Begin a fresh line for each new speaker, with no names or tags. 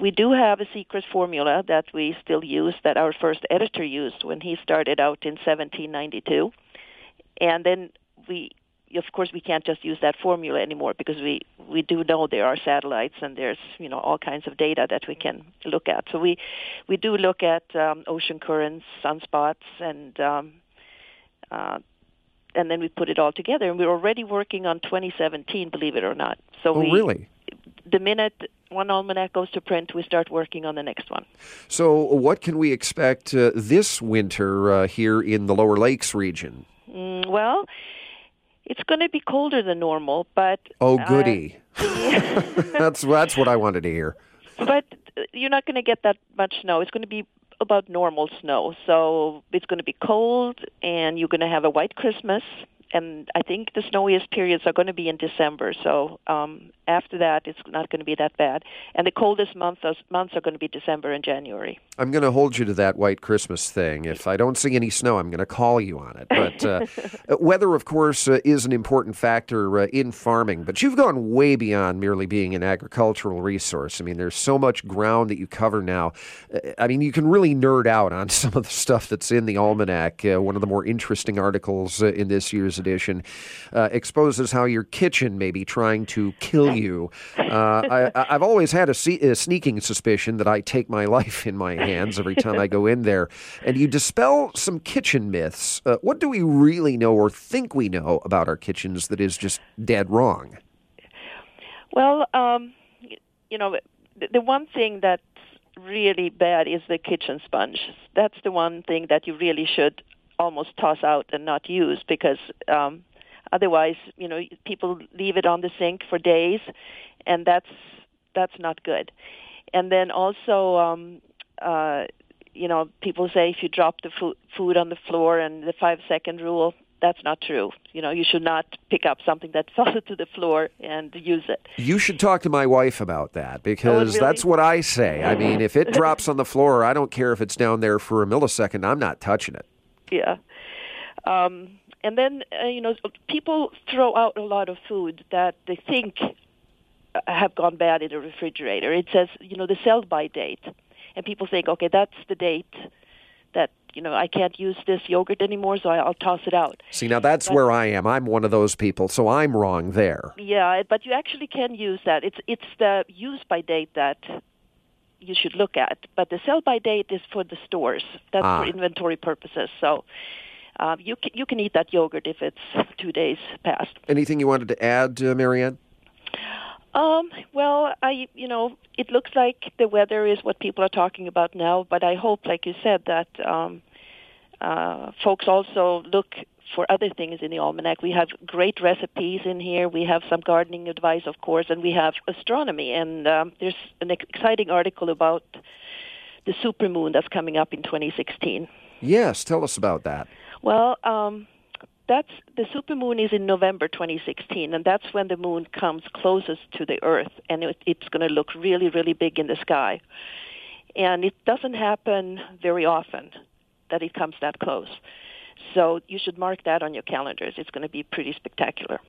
We do have a secret formula that we still use that our first editor used when he started out in 1792. And then we of course we can't just use that formula anymore because we we do know there are satellites and there's you know all kinds of data that we can look at. So we we do look at um, ocean currents sunspots and um, uh, and then we put it all together. And we're already working on 2017 believe it or not. So
oh,
we
really?
The minute one almanac goes to print, we start working on the next one.
So, what can we expect uh, this winter uh, here in the Lower Lakes region?
Mm, well, it's going to be colder than normal, but
oh, goody! Uh, that's that's what I wanted to hear.
But you're not going to get that much snow. It's going to be about normal snow. So it's going to be cold, and you're going to have a white Christmas and I think the snowiest periods are going to be in December. So um, after that, it's not going to be that bad. And the coldest months months are going to be December and January.
I'm going to hold you to that white Christmas thing. If I don't see any snow, I'm going to call you on it. But uh, weather, of course, uh, is an important factor uh, in farming. But you've gone way beyond merely being an agricultural resource. I mean, there's so much ground that you cover now. Uh, I mean, you can really nerd out on some of the stuff that's in the almanac. Uh, one of the more interesting articles uh, in this year's edition exposes how your kitchen may be trying to kill you. I, have always had a, a sneaking suspicion that I take my life in my hands every time I go in there. And you dispel some kitchen myths. Uh, what do we really know or think we know about our kitchens that is just dead wrong?
Well, um, you know, the one thing that's really bad is the kitchen sponge. That's the one thing that you really should almost toss out and not use because um, otherwise, you know, people leave it on the sink for days, and that's that's not good. And then also, um, uh, you know, people say if you drop the food, food on the floor and the five second rule, that's not true. You know, you should not pick up something that fell to the floor and use it.
You should talk to my wife about that because
oh, really?
that's what I say. I mean, if it drops on the floor, I don't care if it's down there for a millisecond. I'm not touching it.
Yeah. Um, and then, uh, you know, people throw out a lot of food that they think have gone bad in the refrigerator. It says, you know, the sell by date and people think, okay, that's the date that you know I can't use this yogurt anymore, so I'll toss it out.
See, now that's but, where I am. I'm one of those people, so I'm wrong there.
Yeah, but you actually can use that. It's it's the use by date that you should look at, but the sell by date is for the stores. That's ah. for inventory purposes. So. Uh, you can, you can eat that yogurt if it's two days past.
Anything you wanted to add, uh, Marianne?
Um, well, I, you know, it looks like the weather is what people are talking about now, but I hope, like you said, that um, uh, folks also look for other things in the almanac. We have great recipes in here. We have some gardening advice, of course, and we have astronomy. And um, there's an exciting article about the supermoon that's coming up in 2016.
Yes, tell us about that.
Well, um, that's the supermoon is in November 2016, and that's when the moon comes closest to the Earth, and it, it's going to look really, really big in the sky. And it doesn't happen very often that it comes that close. So you should mark that on your calendars. It's going to be pretty spectacular.